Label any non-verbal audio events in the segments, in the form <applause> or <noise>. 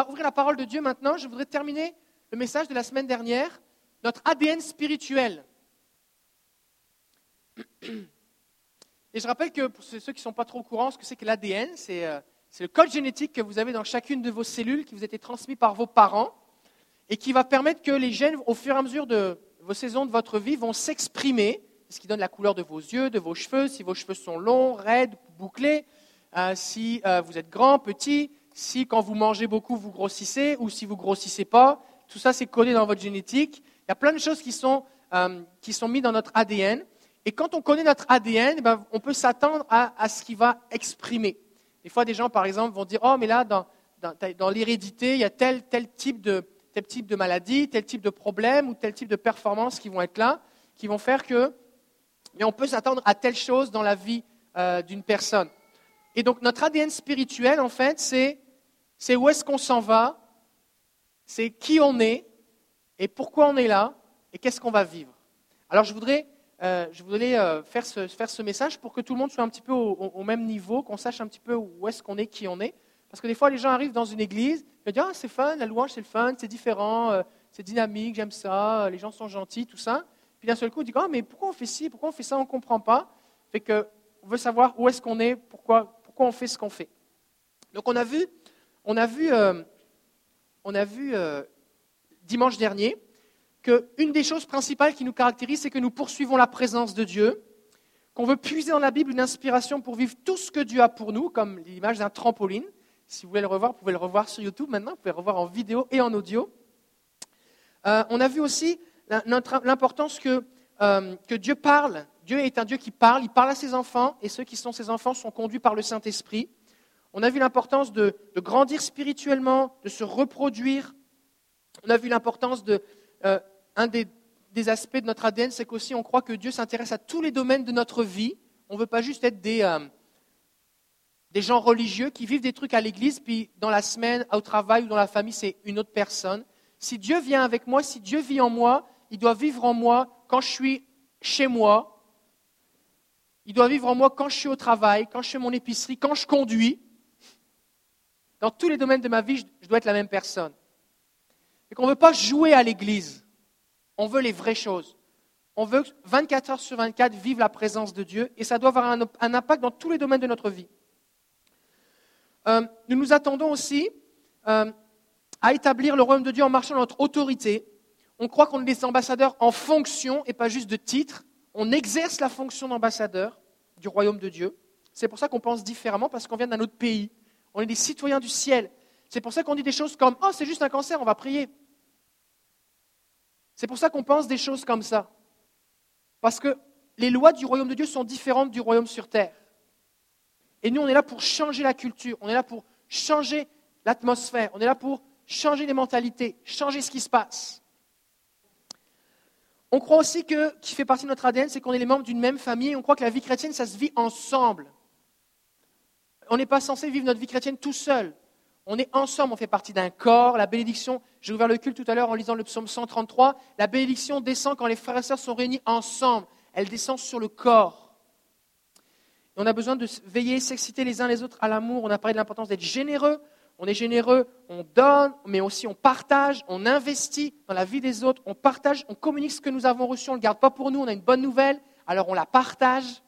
va ouvrir la parole de Dieu maintenant. Je voudrais terminer le message de la semaine dernière, notre ADN spirituel. Et je rappelle que pour ceux qui ne sont pas trop au courant, ce que c'est que l'ADN, euh, c'est le code génétique que vous avez dans chacune de vos cellules qui vous a été transmis par vos parents et qui va permettre que les gènes, au fur et à mesure de vos saisons de votre vie, vont s'exprimer, ce qui donne la couleur de vos yeux, de vos cheveux, si vos cheveux sont longs, raides, bouclés, euh, si euh, vous êtes grand, petit, si quand vous mangez beaucoup, vous grossissez, ou si vous grossissez pas. Tout ça, c'est codé dans votre génétique. Il y a plein de choses qui sont, euh, qui sont mises dans notre ADN. Et quand on connaît notre ADN, ben, on peut s'attendre à, à, ce qu'il va exprimer. Des fois, des gens, par exemple, vont dire, oh, mais là, dans, dans, dans l'hérédité, il y a tel, tel, type de, tel type de maladie, tel type de problème ou tel type de performance qui vont être là, qui vont faire que mais on peut s'attendre à telle chose dans la vie euh, d'une personne. Et donc notre ADN spirituel, en fait, c'est, où est-ce qu'on s'en va, c'est qui on est et pourquoi on est là et qu'est-ce qu'on va vivre. Alors je voudrais, euh, je voudrais euh, faire, ce, faire, ce, message pour que tout le monde soit un petit peu au, même niveau, qu'on sache un petit peu où est-ce qu'on est, qui on est. Parce que des fois, les gens arrivent dans une église, ils disent Ah, c'est fun, la louange, c'est le fun, c'est différent, c'est dynamique, j'aime ça, les gens sont gentils, tout ça. Puis d'un seul coup, on dit, oh, mais pourquoi on fait ci, pourquoi on fait ça, on ne comprend pas. Fait que, on veut savoir où est-ce qu'on est, pourquoi, on fait ce qu'on fait. Donc on a vu, on a vu, euh, on a vu euh, dimanche dernier qu'une des choses principales qui nous caractérise, c'est que nous poursuivons la présence de Dieu, qu'on veut puiser dans la Bible une inspiration pour vivre tout ce que Dieu a pour nous, comme l'image d'un trampoline. Si vous voulez le revoir, vous pouvez le revoir sur YouTube maintenant, vous pouvez le revoir en vidéo et en audio. Euh, on a vu aussi l'importance que, Dieu parle. Dieu est un Dieu qui parle, il parle à ses enfants, et ceux qui sont ses enfants sont conduits par le Saint-Esprit. On a vu l'importance de, grandir spirituellement, de se reproduire. On a vu l'importance de... Euh, un des, aspects de notre ADN, c'est qu'aussi on croit que Dieu s'intéresse à tous les domaines de notre vie. On ne veut pas juste être euh, des gens religieux qui vivent des trucs à l'église, puis dans la semaine, au travail ou dans la famille, c'est une autre personne. Si Dieu vient avec moi, si Dieu vit en moi, il doit vivre en moi quand je suis chez moi. Il doit vivre en moi quand je suis au travail, quand je fais mon épicerie, quand je conduis. Dans tous les domaines de ma vie, je dois être la même personne. Et qu'on ne veut pas jouer à l'église. On veut les vraies choses. On veut 24 heures sur 24 vivre la présence de Dieu et ça doit avoir un, impact dans tous les domaines de notre vie. Euh, nous nous attendons aussi euh, à établir le royaume de Dieu en marchant dans notre autorité on croit qu'on est des ambassadeurs en fonction et pas juste de titre. On exerce la fonction d'ambassadeur du royaume de Dieu. C'est pour ça qu'on pense différemment parce qu'on vient d'un autre pays. On est des citoyens du ciel. C'est pour ça qu'on dit des choses comme Oh, c'est juste un cancer, on va prier. C'est pour ça qu'on pense des choses comme ça. Parce que les lois du royaume de Dieu sont différentes du royaume sur terre. Et nous, on est là pour changer la culture, on est là pour changer l'atmosphère, on est là pour changer les mentalités, changer ce qui se passe. On croit aussi que, qui fait partie de notre ADN, c'est qu'on est les membres d'une même famille. On croit que la vie chrétienne, ça se vit ensemble. On n'est pas censé vivre notre vie chrétienne tout seul. On est ensemble, on fait partie d'un corps. La bénédiction, j'ai ouvert le culte tout à l'heure en lisant le psaume 133. La bénédiction descend quand les frères et sœurs sont réunis ensemble. Elle descend sur le corps. on a besoin de veiller, s'exciter les uns les autres à l'amour. On a parlé de l'importance d'être généreux on est généreux, on donne, mais aussi on partage, on investit dans la vie des autres, on partage, on communique ce que nous avons reçu, on ne le garde pas pour nous, on a une bonne nouvelle, alors on la partage.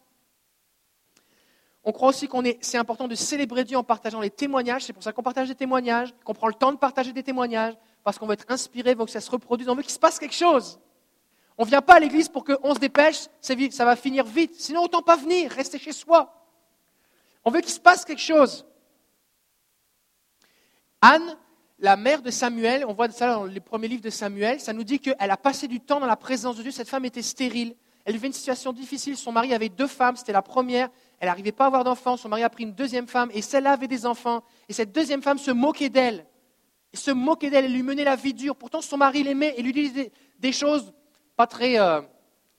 On croit aussi qu'on est, c'est important de célébrer Dieu en partageant les témoignages, c'est pour ça qu'on partage des témoignages, qu'on prend le temps de partager des témoignages, parce qu'on veut être inspiré, on veut que ça se reproduise, on veut qu'il se passe quelque chose. On ne vient pas à l'église pour qu'on se dépêche, ça va finir vite, sinon autant pas venir, rester chez soi. On veut qu'il se passe quelque chose. Anne, la mère de Samuel, on voit ça dans les premiers livres de Samuel, ça nous dit qu'elle a passé du temps dans la présence de Dieu. Cette femme était stérile. Elle vivait une situation difficile. Son mari avait deux femmes, c'était la première. Elle n'arrivait pas à avoir d'enfants. Son mari a pris une deuxième femme et celle-là avait des enfants. Et cette deuxième femme se moquait d'elle. Elle se moquait d'elle, elle lui menait la vie dure. Pourtant, son mari l'aimait et lui disait des choses pas très euh,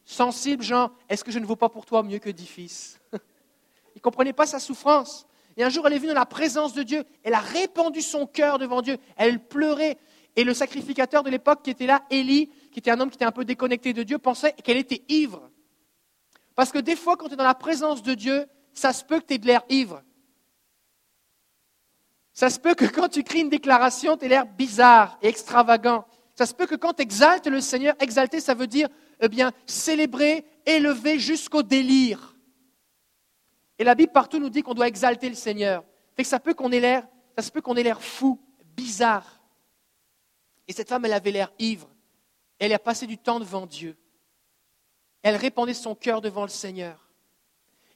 sensibles, genre Est-ce que je ne vaux pas pour toi mieux que dix fils? <laughs> Il ne comprenait pas sa souffrance. Et un jour, elle est venue dans la présence de Dieu. Elle a répandu son cœur devant Dieu. Elle pleurait. Et le sacrificateur de l'époque qui était là, Élie, qui était un homme qui était un peu déconnecté de Dieu, pensait qu'elle était ivre. Parce que des fois, quand tu es dans la présence de Dieu, ça se peut que tu aies de l'air ivre. Ça se peut que quand tu cries une déclaration, tu aies l'air bizarre et extravagant. Ça se peut que quand tu exaltes le Seigneur, exalter, ça veut dire, eh bien, célébrer, élever jusqu'au délire. Et la Bible partout nous dit qu'on doit exalter le Seigneur. Fait que ça peut qu'on ait l'air, ça peut qu'on ait l'air fou, bizarre. Et cette femme, elle avait l'air ivre. Elle a passé du temps devant Dieu. Elle répandait son cœur devant le Seigneur.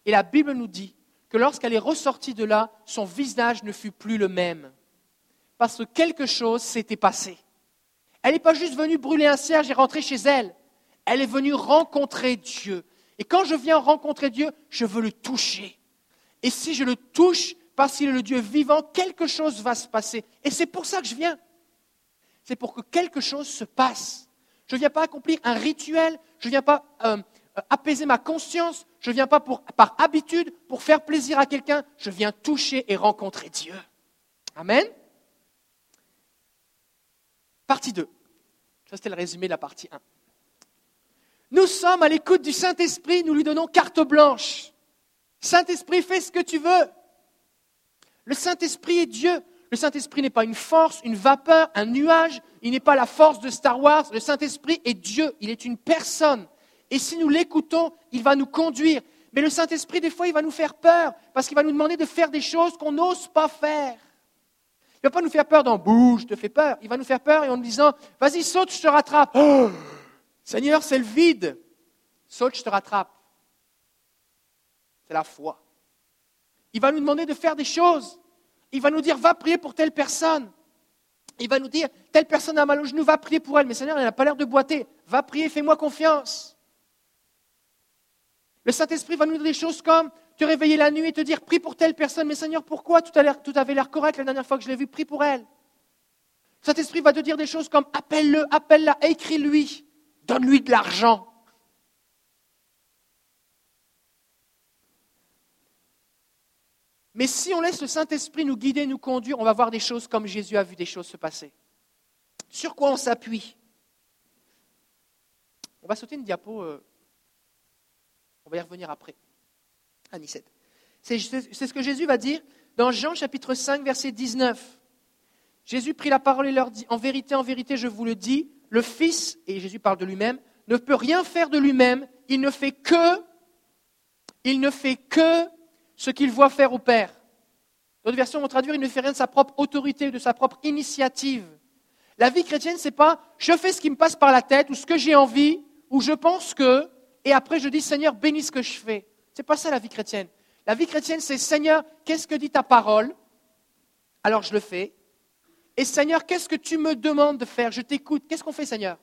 Et la Bible nous dit que lorsqu'elle est ressortie de là, son visage ne fut plus le même. Parce que quelque chose s'était passé. Elle n'est pas juste venue brûler un cierge et rentrer chez elle. Elle est venue rencontrer Dieu. Et quand je viens rencontrer Dieu, je veux le toucher. Et si je le touche, parce qu'il est le Dieu vivant, quelque chose va se passer. Et c'est pour ça que je viens. C'est pour que quelque chose se passe. Je ne viens pas accomplir un rituel, je ne viens pas euh, apaiser ma conscience, je ne viens pas par habitude, pour faire plaisir à quelqu'un, je viens toucher et rencontrer Dieu. Amen. Partie 2. Ça, c'était le résumé de la partie 1. Nous sommes à l'écoute du Saint-Esprit, nous lui donnons carte blanche. Saint-Esprit, fais ce que tu veux. Le Saint-Esprit est Dieu. Le Saint-Esprit n'est pas une force, une vapeur, un nuage. Il n'est pas la force de Star Wars. Le Saint-Esprit est Dieu. Il est une personne. Et si nous l'écoutons, il va nous conduire. Mais le Saint-Esprit, des fois, il va nous faire peur parce qu'il va nous demander de faire des choses qu'on n'ose pas faire. Il ne va pas nous faire peur dans bouge, je te fais peur. Il va nous faire peur en nous disant Vas-y, saute, je te rattrape. Oh, Seigneur, c'est le vide. Saute, je te rattrape. C'est la foi. Il va nous demander de faire des choses. Il va nous dire Va prier pour telle personne. Il va nous dire Telle personne a mal au genou, va prier pour elle. Mais Seigneur, elle n'a pas l'air de boiter. Va prier, fais-moi confiance. Le Saint-Esprit va nous dire des choses comme te réveiller la nuit et te dire prie pour telle personne. Mais Seigneur, pourquoi tout, avait l'air correct la dernière fois que je l'ai vu, prie pour elle. Le Saint-Esprit va te dire des choses comme appelle-le, appelle-la, écris-lui, donne-lui de l'argent. Mais si on laisse le Saint-Esprit nous guider, nous conduire, on va voir des choses comme Jésus a vu des choses se passer. Sur quoi on s'appuie? On va sauter une diapo. Euh, on va y revenir après. À C'est ce que Jésus va dire dans Jean chapitre 5, verset 19. Jésus prit la parole et leur dit, en vérité, en vérité, je vous le dis, le Fils, et Jésus parle de lui-même, ne peut rien faire de lui-même, il ne fait que, il ne fait que ce qu'il voit faire au Père. D'autres versions vont traduire, il ne fait rien de sa propre autorité, de sa propre initiative. La vie chrétienne, c'est pas je fais ce qui me passe par la tête ou ce que j'ai envie ou je pense que, et après je dis Seigneur, bénis ce que je fais. Ce n'est pas ça la vie chrétienne. La vie chrétienne, c'est Seigneur, qu'est-ce que dit ta parole? Alors je le fais. Et Seigneur, qu'est-ce que tu me demandes de faire? Je t'écoute. Qu'est-ce qu'on fait, Seigneur?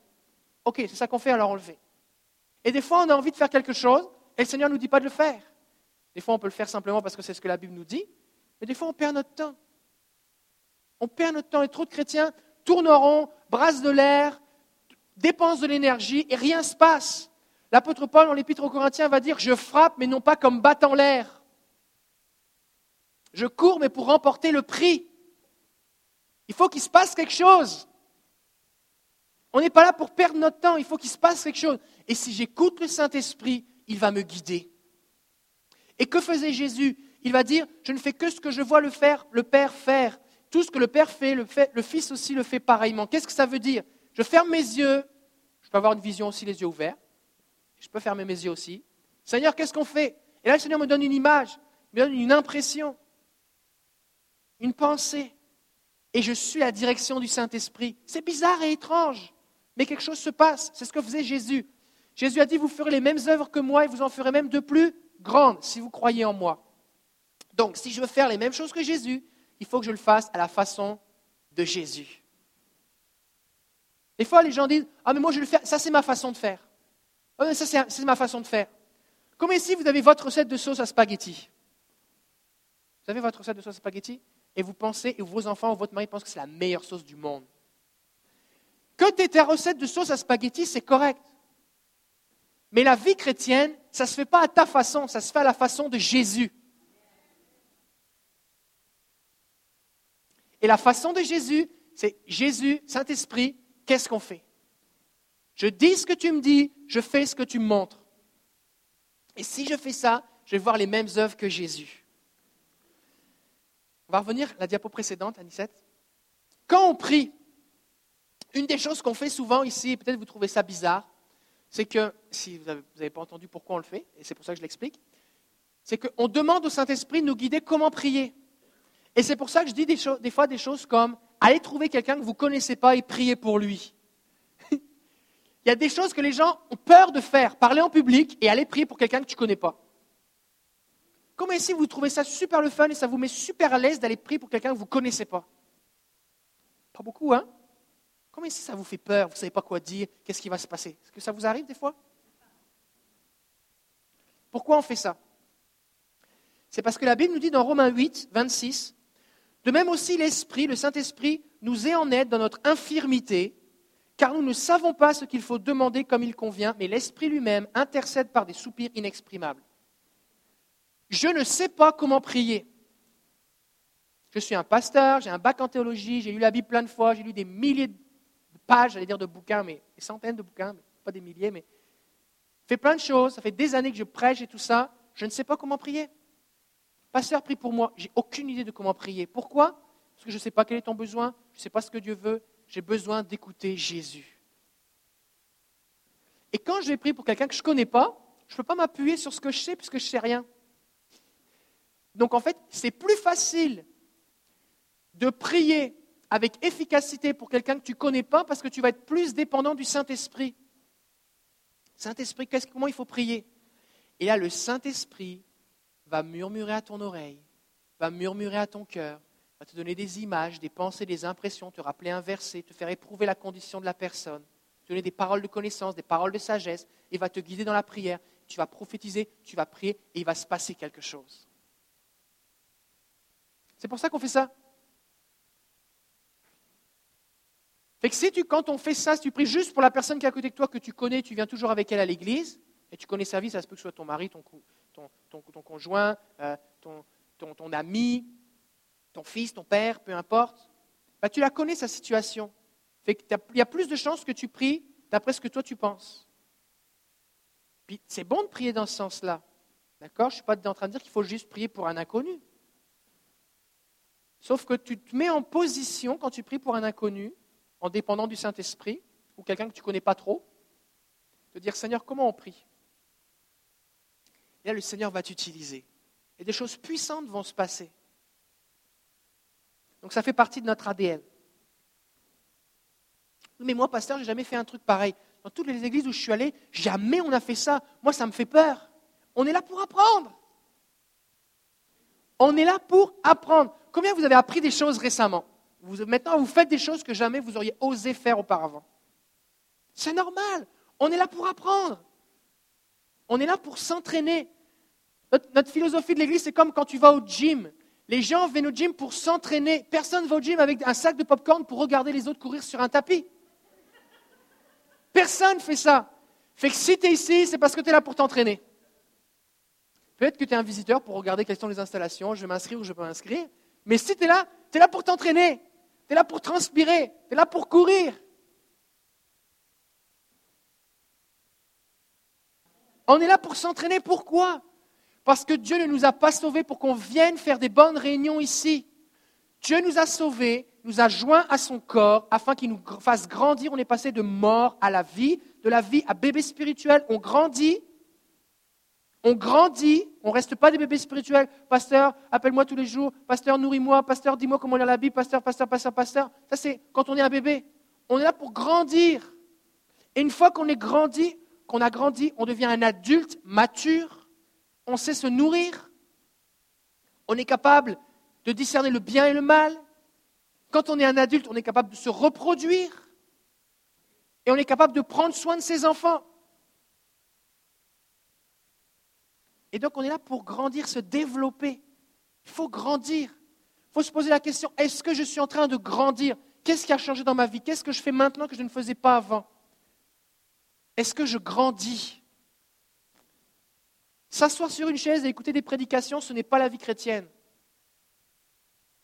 Ok, c'est ça qu'on fait, alors on le. Et des fois, on a envie de faire quelque chose et le Seigneur ne nous dit pas de le faire. Des fois, on peut le faire simplement parce que c'est ce que la Bible nous dit, mais des fois, on perd notre temps. On perd notre temps et trop de chrétiens tournent en rond, brassent de l'air, dépensent de l'énergie et rien ne se passe. L'apôtre Paul, dans l'Épître aux Corinthiens, va dire Je frappe, mais non pas comme battant l'air. Je cours, mais pour remporter le prix. Il faut qu'il se passe quelque chose. On n'est pas là pour perdre notre temps, il faut qu'il se passe quelque chose. Et si j'écoute le Saint-Esprit, il va me guider. Et que faisait Jésus? Il va dire Je ne fais que ce que je vois le, Père faire. Tout ce que le Père fait, le, fait, le Fils aussi le fait pareillement. Qu'est-ce que ça veut dire? Je ferme mes yeux, je peux avoir une vision aussi les yeux ouverts. Je peux fermer mes yeux aussi. Seigneur, qu'est-ce qu'on fait? Et là, le Seigneur me donne une image, me donne une impression, une pensée. Et je suis à la direction du Saint-Esprit. C'est bizarre et étrange, mais quelque chose se passe. C'est ce que faisait Jésus. Jésus a dit, vous ferez les mêmes œuvres que moi et vous en ferez même de plus grandes si vous croyez en moi. Donc, si je veux faire les mêmes choses que Jésus, il faut que je le fasse à la façon de Jésus. Des fois, les gens disent, ah mais moi je le fais, ça c'est ma façon de faire. Oh, ça, c'est ma façon de faire. Comme ici, vous avez votre recette de sauce à spaghetti? Vous avez votre recette de sauce à spaghetti? Et vous pensez, et vos enfants ou votre mari pensent que c'est la meilleure sauce du monde. Que tu ta recette de sauce à spaghetti, c'est correct. Mais la vie chrétienne, ça ne se fait pas à ta façon, ça se fait à la façon de Jésus. Et la façon de Jésus, c'est Jésus, Saint-Esprit, qu'est-ce qu'on fait? Je dis ce que tu me dis, je fais ce que tu me montres. Et si je fais ça, je vais voir les mêmes œuvres que Jésus. On va revenir à la diapo précédente, Anisette. Quand on prie, une des choses qu'on fait souvent ici, peut-être vous trouvez ça bizarre, c'est que, si vous n'avez pas entendu pourquoi on le fait, et c'est pour ça que je l'explique, c'est qu'on demande au Saint-Esprit de nous guider comment prier. Et c'est pour ça que je dis des, des fois des choses comme allez trouver quelqu'un que vous ne connaissez pas et priez pour lui. <laughs> Il y a des choses que les gens ont peur de faire, parler en public et aller prier pour quelqu'un que tu ne connais pas. Comment ici vous trouvez ça super le fun et ça vous met super à l'aise d'aller prier pour quelqu'un que vous ne connaissez pas? Pas beaucoup, hein? Comment ici ça vous fait peur? Vous ne savez pas quoi dire? Qu'est-ce qui va se passer? Est-ce que ça vous arrive des fois? Pourquoi on fait ça? C'est parce que la Bible nous dit dans Romains 8, 26, de même aussi l'Esprit, le Saint-Esprit, nous est en aide dans notre infirmité, car nous ne savons pas ce qu'il faut demander comme il convient, mais l'Esprit lui-même intercède par des soupirs inexprimables. Je ne sais pas comment prier. Je suis un pasteur, j'ai un bac en théologie, j'ai lu la Bible plein de fois, j'ai lu des milliers de pages, j'allais dire de bouquins, mais des centaines de bouquins, pas des milliers, mais fait plein de choses, ça fait des années que je prêche et tout ça, je ne sais pas comment prier. Pasteur, prie pour moi. J'ai aucune idée de comment prier. Pourquoi? Parce que je ne sais pas quel est ton besoin, je ne sais pas ce que Dieu veut. J'ai besoin d'écouter Jésus. Et quand je vais prier pour quelqu'un que je ne connais pas, je ne peux pas m'appuyer sur ce que je sais puisque je ne sais rien. Donc en fait, c'est plus facile de prier avec efficacité pour quelqu'un que tu ne connais pas parce que tu vas être plus dépendant du Saint-Esprit. Saint-Esprit, comment il faut prier? Et là, le Saint-Esprit va murmurer à ton oreille, va murmurer à ton cœur, va te donner des images, des pensées, des impressions, te rappeler un verset, te faire éprouver la condition de la personne, te donner des paroles de connaissance, des paroles de sagesse, et va te guider dans la prière. Tu vas prophétiser, tu vas prier, et il va se passer quelque chose. C'est pour ça qu'on fait ça. Fait que si tu, quand on fait ça, si tu pries juste pour la personne qui est à côté de toi, que tu connais, tu viens toujours avec elle à l'église, et tu connais sa vie, ça se peut que ce soit ton mari, ton, ton, conjoint, euh, ton, ami, ton fils, ton père, peu importe, bah, tu la connais, sa situation. Il y a plus de chances que tu pries d'après ce que toi tu penses. Puis c'est bon de prier dans ce sens-là. D'accord? Je ne suis pas en train de dire qu'il faut juste prier pour un inconnu. Sauf que tu te mets en position, quand tu pries pour un inconnu, en dépendant du Saint-Esprit, ou quelqu'un que tu ne connais pas trop, de dire Seigneur, comment on prie? Et là, le Seigneur va t'utiliser. Et des choses puissantes vont se passer. Donc ça fait partie de notre ADN. Mais moi, pasteur, j'ai jamais fait un truc pareil. Dans toutes les églises où je suis allé, jamais on a fait ça. Moi, ça me fait peur. On est là pour apprendre. On est là pour apprendre. Combien vous avez appris des choses récemment? Maintenant, vous faites des choses que jamais vous auriez osé faire auparavant. C'est normal. On est là pour apprendre. On est là pour s'entraîner. Notre, philosophie de l'Église, c'est comme quand tu vas au gym. Les gens viennent au gym pour s'entraîner. Personne ne va au gym avec un sac de popcorn pour regarder les autres courir sur un tapis. Personne ne fait ça. Fait que si tu es ici, c'est parce que tu es là pour t'entraîner. Peut-être que tu es un visiteur pour regarder quelles sont les installations, je vais m'inscrire ou je peux m'inscrire. Mais si tu es là, tu es là pour t'entraîner. Tu es là pour transpirer. Tu es là pour courir. On est là pour s'entraîner. Pourquoi? Parce que Dieu ne nous a pas sauvés pour qu'on vienne faire des bonnes réunions ici. Dieu nous a sauvés, nous a joints à son corps afin qu'il nous fasse grandir. On est passé de mort à la vie, de la vie à bébé spirituel. On grandit. On grandit, on ne reste pas des bébés spirituels. Pasteur, appelle-moi tous les jours. Pasteur, nourris-moi. Pasteur, dis-moi comment lire la Bible. Pasteur, pasteur, pasteur, pasteur. Ça, c'est quand on est un bébé. On est là pour grandir. Et une fois qu'on est grandi, qu'on a grandi, on devient un adulte mature on sait se nourrir, on est capable de discerner le bien et le mal. Quand on est un adulte, on est capable de se reproduire et on est capable de prendre soin de ses enfants. Et donc on est là pour grandir, se développer. Il faut grandir. Il faut se poser la question, est-ce que je suis en train de grandir? Qu'est-ce qui a changé dans ma vie? Qu'est-ce que je fais maintenant que je ne faisais pas avant? Est-ce que je grandis? S'asseoir sur une chaise et écouter des prédications, ce n'est pas la vie chrétienne.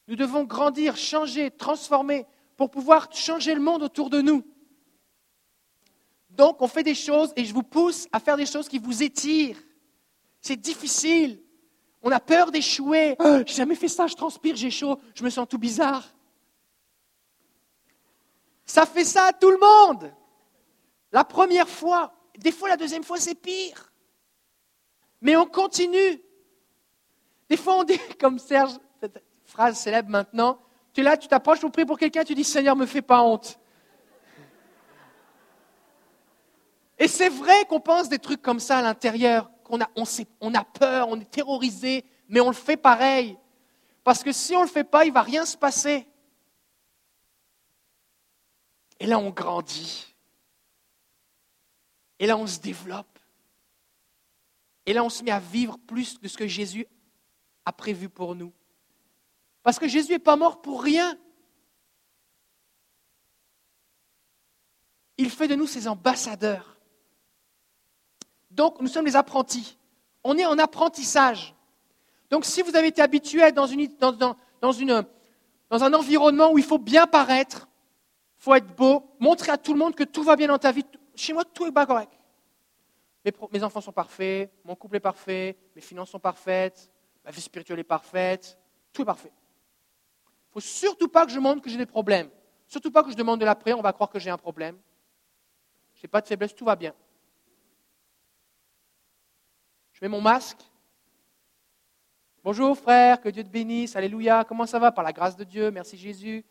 Nous devons grandir, changer, transformer pour pouvoir changer le monde autour de nous. Donc, on fait des choses et je vous pousse à faire des choses qui vous étirent. C'est difficile. On a peur d'échouer. Oh, j'ai jamais fait ça, je transpire, j'ai chaud, je me sens tout bizarre. Ça fait ça à tout le monde. La première fois, des fois la deuxième fois c'est pire. Mais on continue. Des fois on dit, <laughs> comme Serge, cette phrase célèbre maintenant, tu es là, tu t'approches pour prier pour quelqu'un, tu dis Seigneur, me fais pas honte. Et c'est vrai qu'on pense des trucs comme ça à l'intérieur, on, on a peur, on est terrorisé, mais on le fait pareil. Parce que si on ne le fait pas, il ne va rien se passer. Et là, on grandit. Et là, on se développe. Et là, on se met à vivre plus de ce que Jésus a prévu pour nous. Parce que Jésus n'est pas mort pour rien. Il fait de nous ses ambassadeurs. Donc, nous sommes les apprentis. On est en apprentissage. Donc, si vous avez été habitué à être dans, une, dans, dans, dans un environnement où il faut bien paraître, il faut être beau, montrer à tout le monde que tout va bien dans ta vie, chez moi, tout est pas correct. Mes, mes enfants sont parfaits, mon couple est parfait, mes finances sont parfaites, ma vie spirituelle est parfaite, tout est parfait. Il ne faut surtout pas que je montre que j'ai des problèmes. Surtout pas que je demande de la prière, on va croire que j'ai un problème. Je n'ai pas de faiblesse, tout va bien. Je mets mon masque. Bonjour frère, que Dieu te bénisse, alléluia, comment ça va? Par la grâce de Dieu, merci Jésus.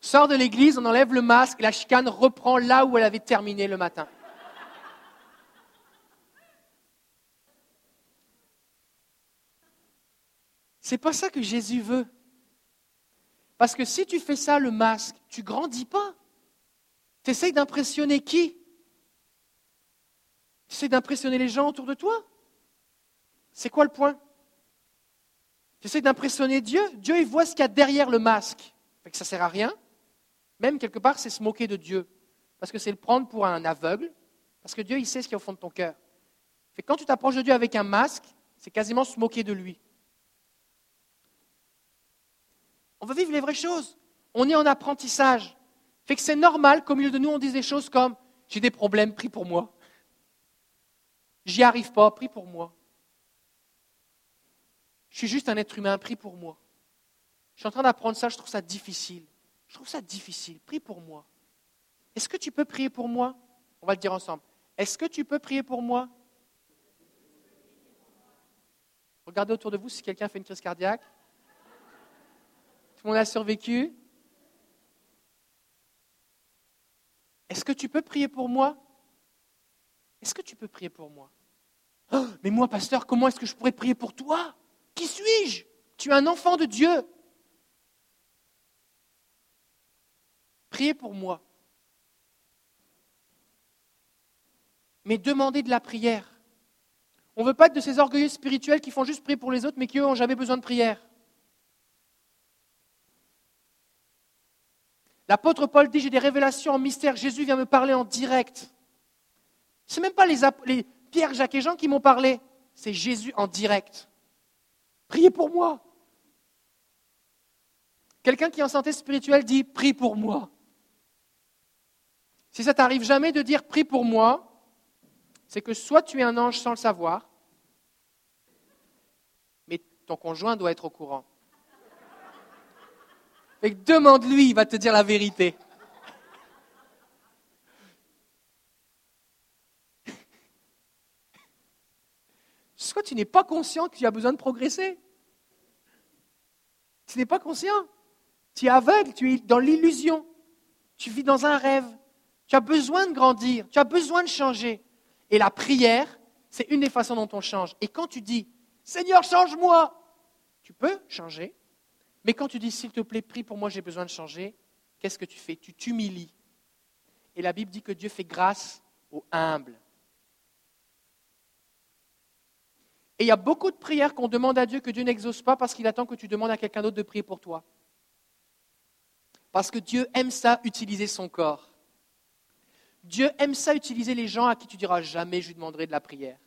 Sors de l'église, on enlève le masque la chicane reprend là où elle avait terminé le matin. C'est pas ça que Jésus veut. Parce que si tu fais ça, le masque, tu grandis pas. Tu essayes d'impressionner qui? Tu essayes d'impressionner les gens autour de toi? C'est quoi le point? Tu essayes d'impressionner Dieu? Dieu, il voit ce qu'il y a derrière le masque. Que ça ne sert à rien. Même quelque part, c'est se moquer de Dieu. Parce que c'est le prendre pour un aveugle. Parce que Dieu, il sait ce qu'il y a au fond de ton cœur. Quand tu t'approches de Dieu avec un masque, c'est quasiment se moquer de lui. On veut vivre les vraies choses. On est en apprentissage. Fait que c'est normal qu'au milieu de nous, on dise des choses comme J'ai des problèmes, prie pour moi. J'y arrive pas, prie pour moi. Je suis juste un être humain, prie pour moi. Je suis en train d'apprendre ça, je trouve ça difficile. Je trouve ça difficile, prie pour moi. Est-ce que tu peux prier pour moi? On va le dire ensemble. Est-ce que tu peux prier pour moi? Regardez autour de vous si quelqu'un fait une crise cardiaque. Tout le monde a survécu? Est-ce que tu peux prier pour moi? Est-ce que tu peux prier pour moi? Oh, Mais moi, pasteur, comment est-ce que je pourrais prier pour toi? Qui suis-je? Tu es un enfant de Dieu. Priez pour moi. Mais demandez de la prière. On ne veut pas être de ces orgueilleux spirituels qui font juste prier pour les autres, mais qui, eux, n'ont jamais besoin de prière. L'apôtre Paul dit, j'ai des révélations en mystère, Jésus vient me parler en direct. Ce n'est même pas les, Pierre, Jacques et Jean qui m'ont parlé, c'est Jésus en direct. Priez pour moi. Quelqu'un qui est en santé spirituelle dit, prie pour moi. Si ça t'arrive jamais de dire, prie pour moi, c'est que soit tu es un ange sans le savoir, mais ton conjoint doit être au courant demande-lui, il va te dire la vérité. Soit tu n'es pas conscient que tu as besoin de progresser. Tu n'es pas conscient. Tu es aveugle, tu es dans l'illusion. Tu vis dans un rêve. Tu as besoin de grandir, tu as besoin de changer. Et la prière, c'est une des façons dont on change. Et quand tu dis, Seigneur, change-moi, tu peux changer, mais quand tu dis, s'il te plaît, prie pour moi, j'ai besoin de changer, qu'est-ce que tu fais? Tu t'humilies. Et la Bible dit que Dieu fait grâce aux humbles. Et il y a beaucoup de prières qu'on demande à Dieu que Dieu n'exauce pas parce qu'il attend que tu demandes à quelqu'un d'autre de prier pour toi. Parce que Dieu aime ça, utiliser son corps. Dieu aime ça, utiliser les gens à qui tu diras jamais je lui demanderai de la prière.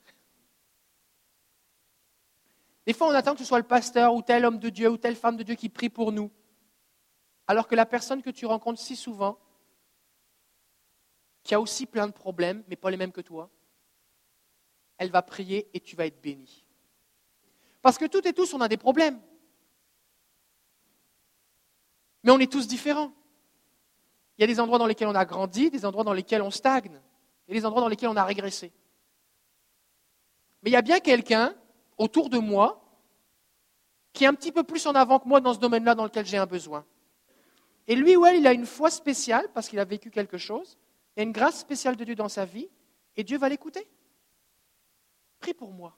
Des fois, on attend que ce soit le pasteur ou tel homme de Dieu ou telle femme de Dieu qui prie pour nous. Alors que la personne que tu rencontres si souvent, qui a aussi plein de problèmes, mais pas les mêmes que toi, elle va prier et tu vas être béni. Parce que toutes et tous, on a des problèmes. Mais on est tous différents. Il y a des endroits dans lesquels on a grandi, des endroits dans lesquels on stagne, et des endroits dans lesquels on a régressé. Mais il y a bien quelqu'un autour de moi qui est un petit peu plus en avant que moi dans ce domaine-là dans lequel j'ai un besoin. Et lui ou elle, il a une foi spéciale parce qu'il a vécu quelque chose, il y a une grâce spéciale de Dieu dans sa vie, et Dieu va l'écouter. Prie pour moi.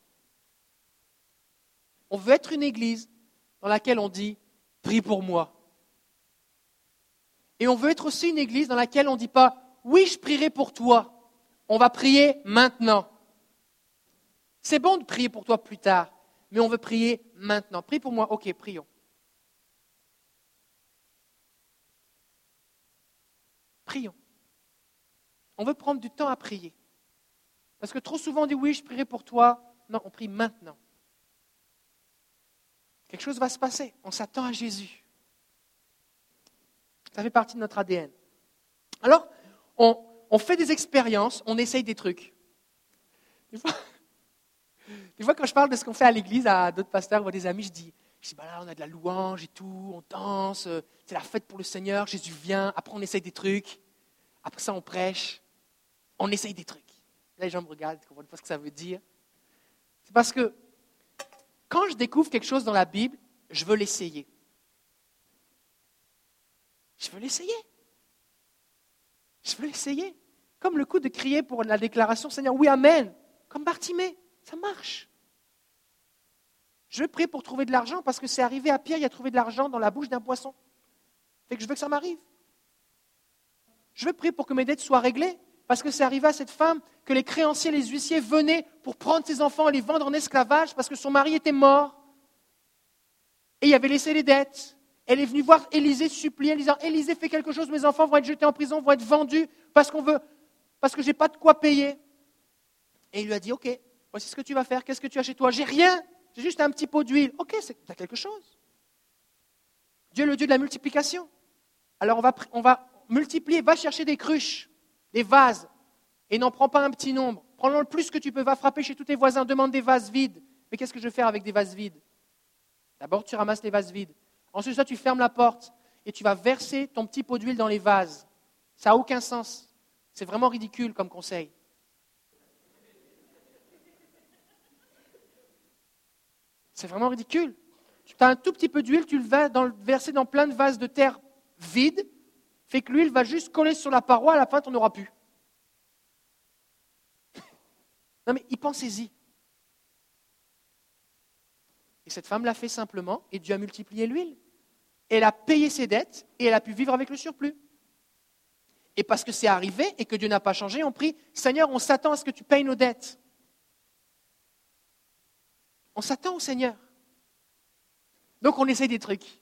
On veut être une église dans laquelle on dit Prie pour moi. Et on veut être aussi une église dans laquelle on ne dit pas Oui, je prierai pour toi. On va prier maintenant. C'est bon de prier pour toi plus tard, mais on veut prier maintenant. Prie pour moi. Ok, prions. Prions. On veut prendre du temps à prier. Parce que trop souvent on dit oui, je prierai pour toi. Non, on prie maintenant. Quelque chose va se passer. On s'attend à Jésus. Ça fait partie de notre ADN. Alors, on, fait des expériences, on essaye des trucs. Quand je parle de ce qu'on fait à l'église à d'autres pasteurs ou à des amis, je dis, je dis bah là, on a de la louange et tout, on danse, c'est la fête pour le Seigneur, Jésus vient, après on essaye des trucs, après ça on prêche, on essaye des trucs. Là, les gens me regardent, ils ne comprennent pas ce que ça veut dire. C'est parce que quand je découvre quelque chose dans la Bible, je veux l'essayer. Je veux l'essayer. Je veux l'essayer. Comme le coup de crier pour la déclaration Seigneur, oui, Amen. Comme Bartimée, ça marche. Je prier pour trouver de l'argent parce que c'est arrivé à Pierre, il a trouvé de l'argent dans la bouche d'un poisson. Fait que je veux que ça m'arrive. Je veux prier pour que mes dettes soient réglées parce que c'est arrivé à cette femme que les créanciers, les huissiers venaient pour prendre ses enfants et les vendre en esclavage parce que son mari était mort et il avait laissé les dettes. Elle est venue voir Élisée supplier en disant Élisée, fais quelque chose, mes enfants vont être jetés en prison, vont être vendus parce qu'on veut, parce que je n'ai pas de quoi payer. Et il lui a dit Ok, voici ce que tu vas faire, qu'est-ce que tu as chez toi? J'ai rien, j'ai juste un petit pot d'huile. Ok, tu quelque chose. Dieu est le Dieu de la multiplication. Alors on va, multiplier, va chercher des cruches des vases, et n'en prends pas un petit nombre. Prends-en le plus que tu peux, va frapper chez tous tes voisins, demande des vases vides. Mais qu'est-ce que je vais faire avec des vases vides? D'abord, tu ramasses les vases vides. Ensuite, tu fermes la porte et tu vas verser ton petit pot d'huile dans les vases. Ça n'a aucun sens. C'est vraiment ridicule comme conseil. C'est vraiment ridicule. Tu as un tout petit peu d'huile, tu le vas verser dans plein de vases de terre vides, fait que l'huile va juste coller sur la paroi, à la fin, tu n'en auras plus. <laughs> Non mais y pensez-y. Et cette femme l'a fait simplement, et Dieu a multiplié l'huile. Elle a payé ses dettes, et elle a pu vivre avec le surplus. Et parce que c'est arrivé et que Dieu n'a pas changé, on prie, Seigneur, on s'attend à ce que tu payes nos dettes. On s'attend au Seigneur. Donc on essaye des trucs.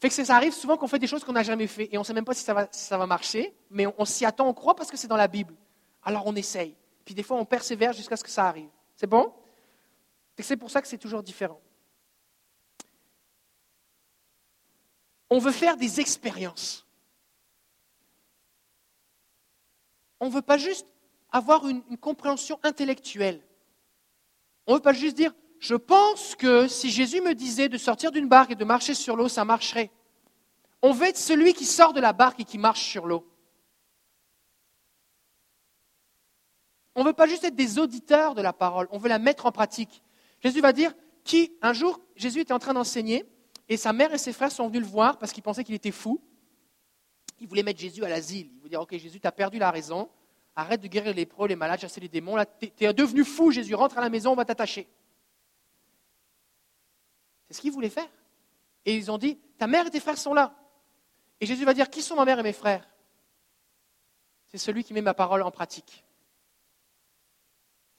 Fait que ça arrive souvent qu'on fait des choses qu'on n'a jamais fait et on ne sait même pas si ça va, marcher, mais on, s'y attend, on croit parce que c'est dans la Bible. Alors on essaye. Puis des fois on persévère jusqu'à ce que ça arrive. C'est bon? C'est pour ça que c'est toujours différent. On veut faire des expériences. On ne veut pas juste avoir une, une compréhension intellectuelle. On ne veut pas juste dire je pense que si Jésus me disait de sortir d'une barque et de marcher sur l'eau, ça marcherait. On veut être celui qui sort de la barque et qui marche sur l'eau. On ne veut pas juste être des auditeurs de la parole, on veut la mettre en pratique. Jésus va dire qui, un jour, Jésus était en train d'enseigner et sa mère et ses frères sont venus le voir parce qu'ils pensaient qu'il était fou. Ils voulaient mettre Jésus à l'asile. Ils voulaient dire Ok, Jésus, tu as perdu la raison. Arrête de guérir les pros, les malades, chasser les démons. Tu es devenu fou, Jésus. Rentre à la maison, on va t'attacher. C'est ce qu'ils voulaient faire. Et ils ont dit, ta mère et tes frères sont là. Et Jésus va dire, qui sont ma mère et mes frères? C'est celui qui met ma parole en pratique.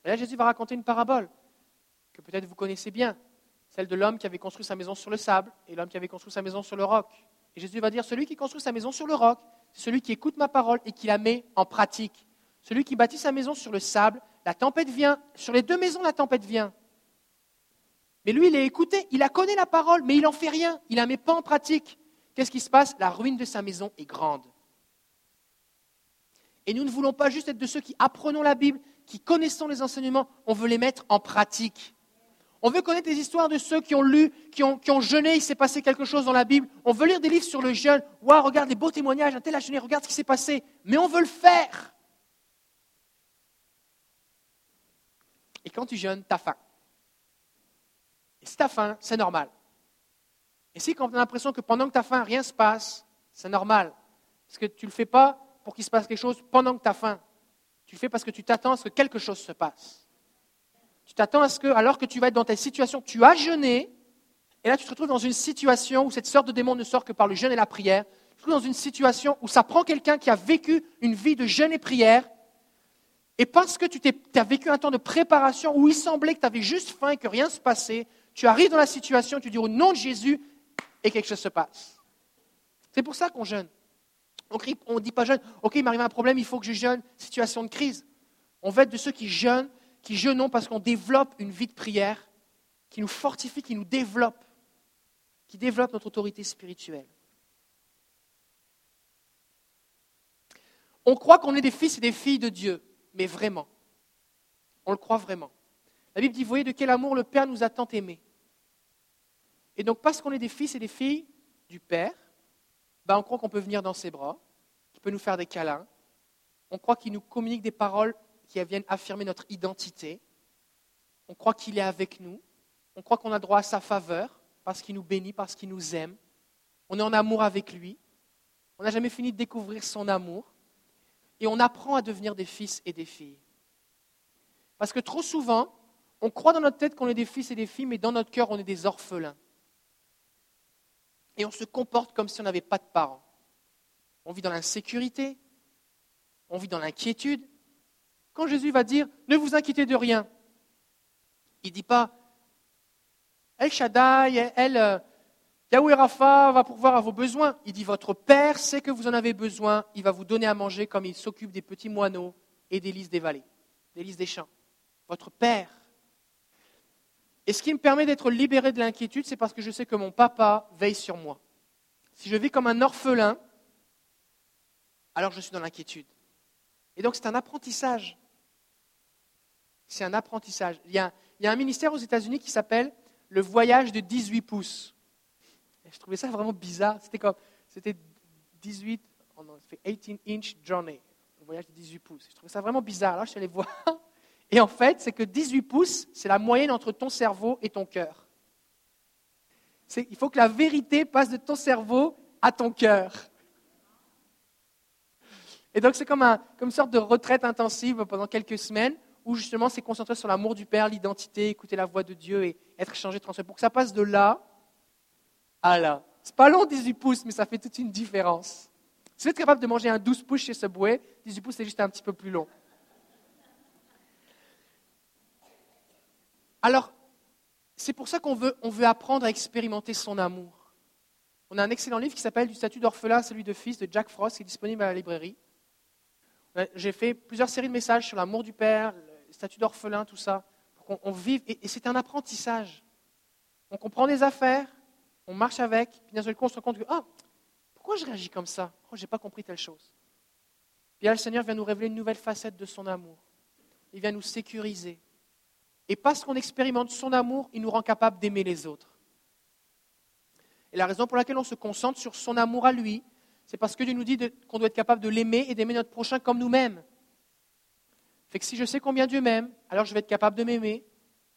Et là, Jésus va raconter une parabole que peut-être vous connaissez bien, celle de l'homme qui avait construit sa maison sur le sable et l'homme qui avait construit sa maison sur le roc. Et Jésus va dire, celui qui construit sa maison sur le roc, c'est celui qui écoute ma parole et qui la met en pratique. Celui qui bâtit sa maison sur le sable, la tempête vient. Sur les deux maisons, la tempête vient. Mais lui, il est écouté, il a connu la parole, mais il n'en fait rien, il ne la met pas en pratique. Qu'est-ce qui se passe? La ruine de sa maison est grande. Et nous ne voulons pas juste être de ceux qui apprenons la Bible, qui connaissons les enseignements, on veut les mettre en pratique. On veut connaître les histoires de ceux qui ont lu, qui ont, jeûné, il s'est passé quelque chose dans la Bible. On veut lire des livres sur le jeûne. Waouh, regarde les beaux témoignages, un tel a jeûné, regarde ce qui s'est passé. Mais on veut le faire. Et quand tu jeûnes, tu as faim. Si tu as faim, c'est normal. Et si quand tu as l'impression que pendant que tu as faim, rien ne se passe, c'est normal. Parce que tu ne le fais pas pour qu'il se passe quelque chose pendant que tu as faim. Tu le fais parce que tu t'attends à ce que quelque chose se passe. Tu t'attends à ce que, alors que tu vas être dans ta situation, tu as jeûné, et là tu te retrouves dans une situation où cette sorte de démon ne sort que par le jeûne et la prière. Tu te retrouves dans une situation où ça prend quelqu'un qui a vécu une vie de jeûne et prière, et parce que tu as vécu un temps de préparation où il semblait que tu avais juste faim et que rien ne se passait, tu arrives dans la situation, tu dis au nom de Jésus, et quelque chose se passe. C'est pour ça qu'on jeûne. On ne dit pas jeûne, ok, il m'arrive un problème, il faut que je jeûne, situation de crise. On veut être de ceux qui jeûnent, qui jeûnent parce qu'on développe une vie de prière, qui nous fortifie, qui nous développe, qui développe notre autorité spirituelle. On croit qu'on est des fils et des filles de Dieu, mais vraiment. On le croit vraiment. La Bible dit, voyez de quel amour le Père nous a tant aimés. Et donc, parce qu'on est des fils et des filles du Père, ben, on croit qu'on peut venir dans ses bras, qu'il peut nous faire des câlins. On croit qu'il nous communique des paroles qui viennent affirmer notre identité. On croit qu'il est avec nous. On croit qu'on a droit à sa faveur parce qu'il nous bénit, parce qu'il nous aime. On est en amour avec lui. On n'a jamais fini de découvrir son amour. Et on apprend à devenir des fils et des filles. Parce que trop souvent, on croit dans notre tête qu'on est des fils et des filles, mais dans notre cœur, on est des orphelins. Et on se comporte comme si on n'avait pas de parents. On vit dans l'insécurité, on vit dans l'inquiétude. Quand Jésus va dire Ne vous inquiétez de rien, il ne dit pas El Shaddai, El euh, Yahweh Rapha va pourvoir à vos besoins. Il dit Votre Père sait que vous en avez besoin, il va vous donner à manger comme il s'occupe des petits moineaux et des lys des vallées, des lys des champs. Votre Père. Et ce qui me permet d'être libéré de l'inquiétude, c'est parce que je sais que mon papa veille sur moi. Si je vis comme un orphelin, alors je suis dans l'inquiétude. Et donc c'est un apprentissage. C'est un apprentissage. Il y, a, un ministère aux États-Unis qui s'appelle le voyage de 18 pouces. je trouvais ça vraiment bizarre. C'était comme, c'était 18, 18 inch journey, le voyage de 18 pouces. Je trouvais ça vraiment bizarre. Alors je suis allé voir. Et en fait, c'est que 18 pouces, c'est la moyenne entre ton cerveau et ton cœur. il faut que la vérité passe de ton cerveau à ton cœur. Et donc, c'est comme, une sorte de retraite intensive pendant quelques semaines où justement c'est concentré sur l'amour du Père, l'identité, écouter la voix de Dieu et être changé, transformé. Pour que ça passe de là à là. C'est pas long 18 pouces, mais ça fait toute une différence. Si vous êtes capable de manger un 12 pouces chez Subway, 18 pouces c'est juste un petit peu plus long. Alors, c'est pour ça qu'on veut, apprendre à expérimenter son amour. On a un excellent livre qui s'appelle Du statut d'orphelin celui de fils de Jack Frost, qui est disponible à la librairie. J'ai fait plusieurs séries de messages sur l'amour du Père, le statut d'orphelin, tout ça, pour qu'on vive. Et, c'est un apprentissage. On comprend des affaires, on marche avec, puis d'un seul coup, on se rend compte que, ah, pourquoi je réagis comme ça? Je n'ai pas compris telle chose? Puis là, le Seigneur vient nous révéler une nouvelle facette de son amour. Il vient nous sécuriser. Et parce qu'on expérimente son amour, il nous rend capable d'aimer les autres. Et la raison pour laquelle on se concentre sur son amour à lui, c'est parce que Dieu nous dit qu'on doit être capable de l'aimer et d'aimer notre prochain comme nous-mêmes. Fait que si je sais combien Dieu m'aime, alors je vais être capable de m'aimer,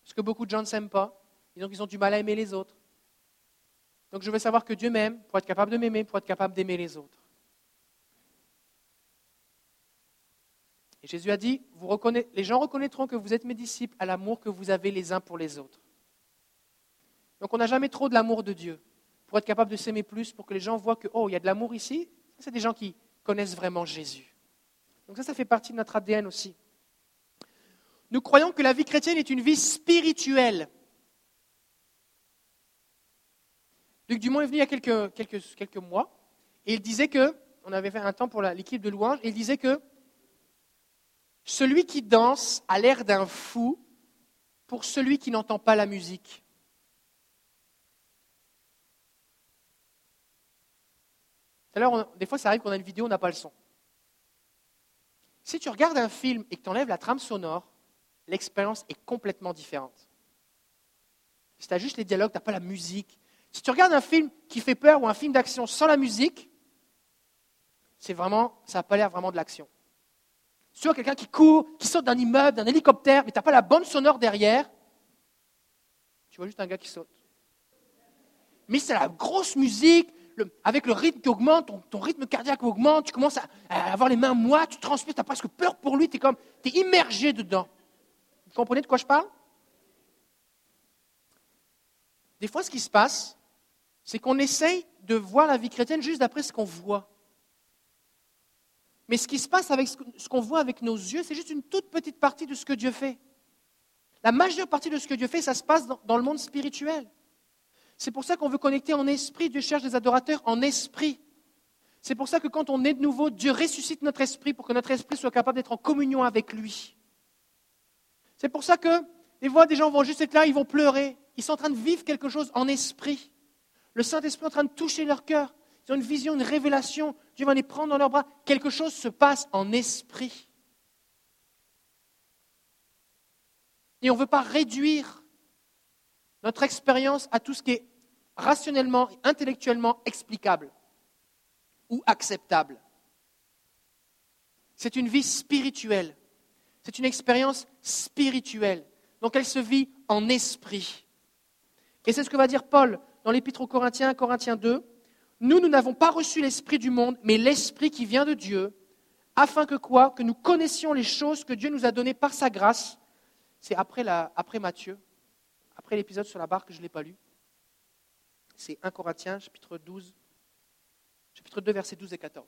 parce que beaucoup de gens ne s'aiment pas, et donc ils ont du mal à aimer les autres. Donc je veux savoir que Dieu m'aime pour être capable de m'aimer, pour être capable d'aimer les autres. Et Jésus a dit, les gens reconnaîtront que vous êtes mes disciples à l'amour que vous avez les uns pour les autres. Donc on n'a jamais trop de l'amour de Dieu pour être capable de s'aimer plus, pour que les gens voient que, oh, il y a de l'amour ici. C'est des gens qui connaissent vraiment Jésus. Donc ça, ça fait partie de notre ADN aussi. Nous croyons que la vie chrétienne est une vie spirituelle. Luc Dumont est venu il y a quelques, mois et il disait que, on avait fait un temps pour l'équipe de louange, et il disait que celui qui danse a l'air d'un fou pour celui qui n'entend pas la musique. des fois, ça arrive qu'on a une vidéo, on n'a pas le son. Si tu regardes un film et que tu enlèves la trame sonore, l'expérience est complètement différente. Si tu as juste les dialogues, tu n'as pas la musique. Si tu regardes un film qui fait peur ou un film d'action sans la musique, c'est vraiment, ça n'a pas l'air vraiment de l'action. Vois quelqu'un qui court, qui saute d'un immeuble, d'un hélicoptère, mais tu n'as pas la bonne sonore derrière, tu vois juste un gars qui saute. Mais c'est la grosse musique, avec le rythme qui augmente, ton, rythme cardiaque augmente, tu commences à, avoir les mains moites, tu transpires, tu as presque peur pour lui, tu es comme, es immergé dedans. Vous comprenez de quoi je parle? Des fois, ce qui se passe, c'est qu'on essaye de voir la vie chrétienne juste d'après ce qu'on voit. Mais ce qui se passe avec ce qu'on voit avec nos yeux, c'est juste une toute petite partie de ce que Dieu fait. La majeure partie de ce que Dieu fait, ça se passe dans le monde spirituel. C'est pour ça qu'on veut connecter en esprit. Dieu cherche des adorateurs en esprit. C'est pour ça que quand on est de nouveau, Dieu ressuscite notre esprit pour que notre esprit soit capable d'être en communion avec lui. C'est pour ça que des fois, des gens vont juste être là, ils vont pleurer. Ils sont en train de vivre quelque chose en esprit. Le Saint-Esprit est en train de toucher leur cœur. Ils ont une vision, une révélation. Dieu va les prendre dans leurs bras. Quelque chose se passe en esprit. Et on ne veut pas réduire notre expérience à tout ce qui est rationnellement intellectuellement explicable ou acceptable. C'est une vie spirituelle. C'est une expérience spirituelle. Donc elle se vit en esprit. Et c'est ce que va dire Paul dans l'Épître aux Corinthiens, Corinthiens 2. Nous, nous n'avons pas reçu l'esprit du monde, mais l'esprit qui vient de Dieu, afin que quoi? Que nous connaissions les choses que Dieu nous a données par sa grâce. C'est après, après Matthieu, après l'épisode sur la barque, je ne l'ai pas lu c'est 1 Corinthiens, chapitre 12, chapitre 2, versets 12 et 14.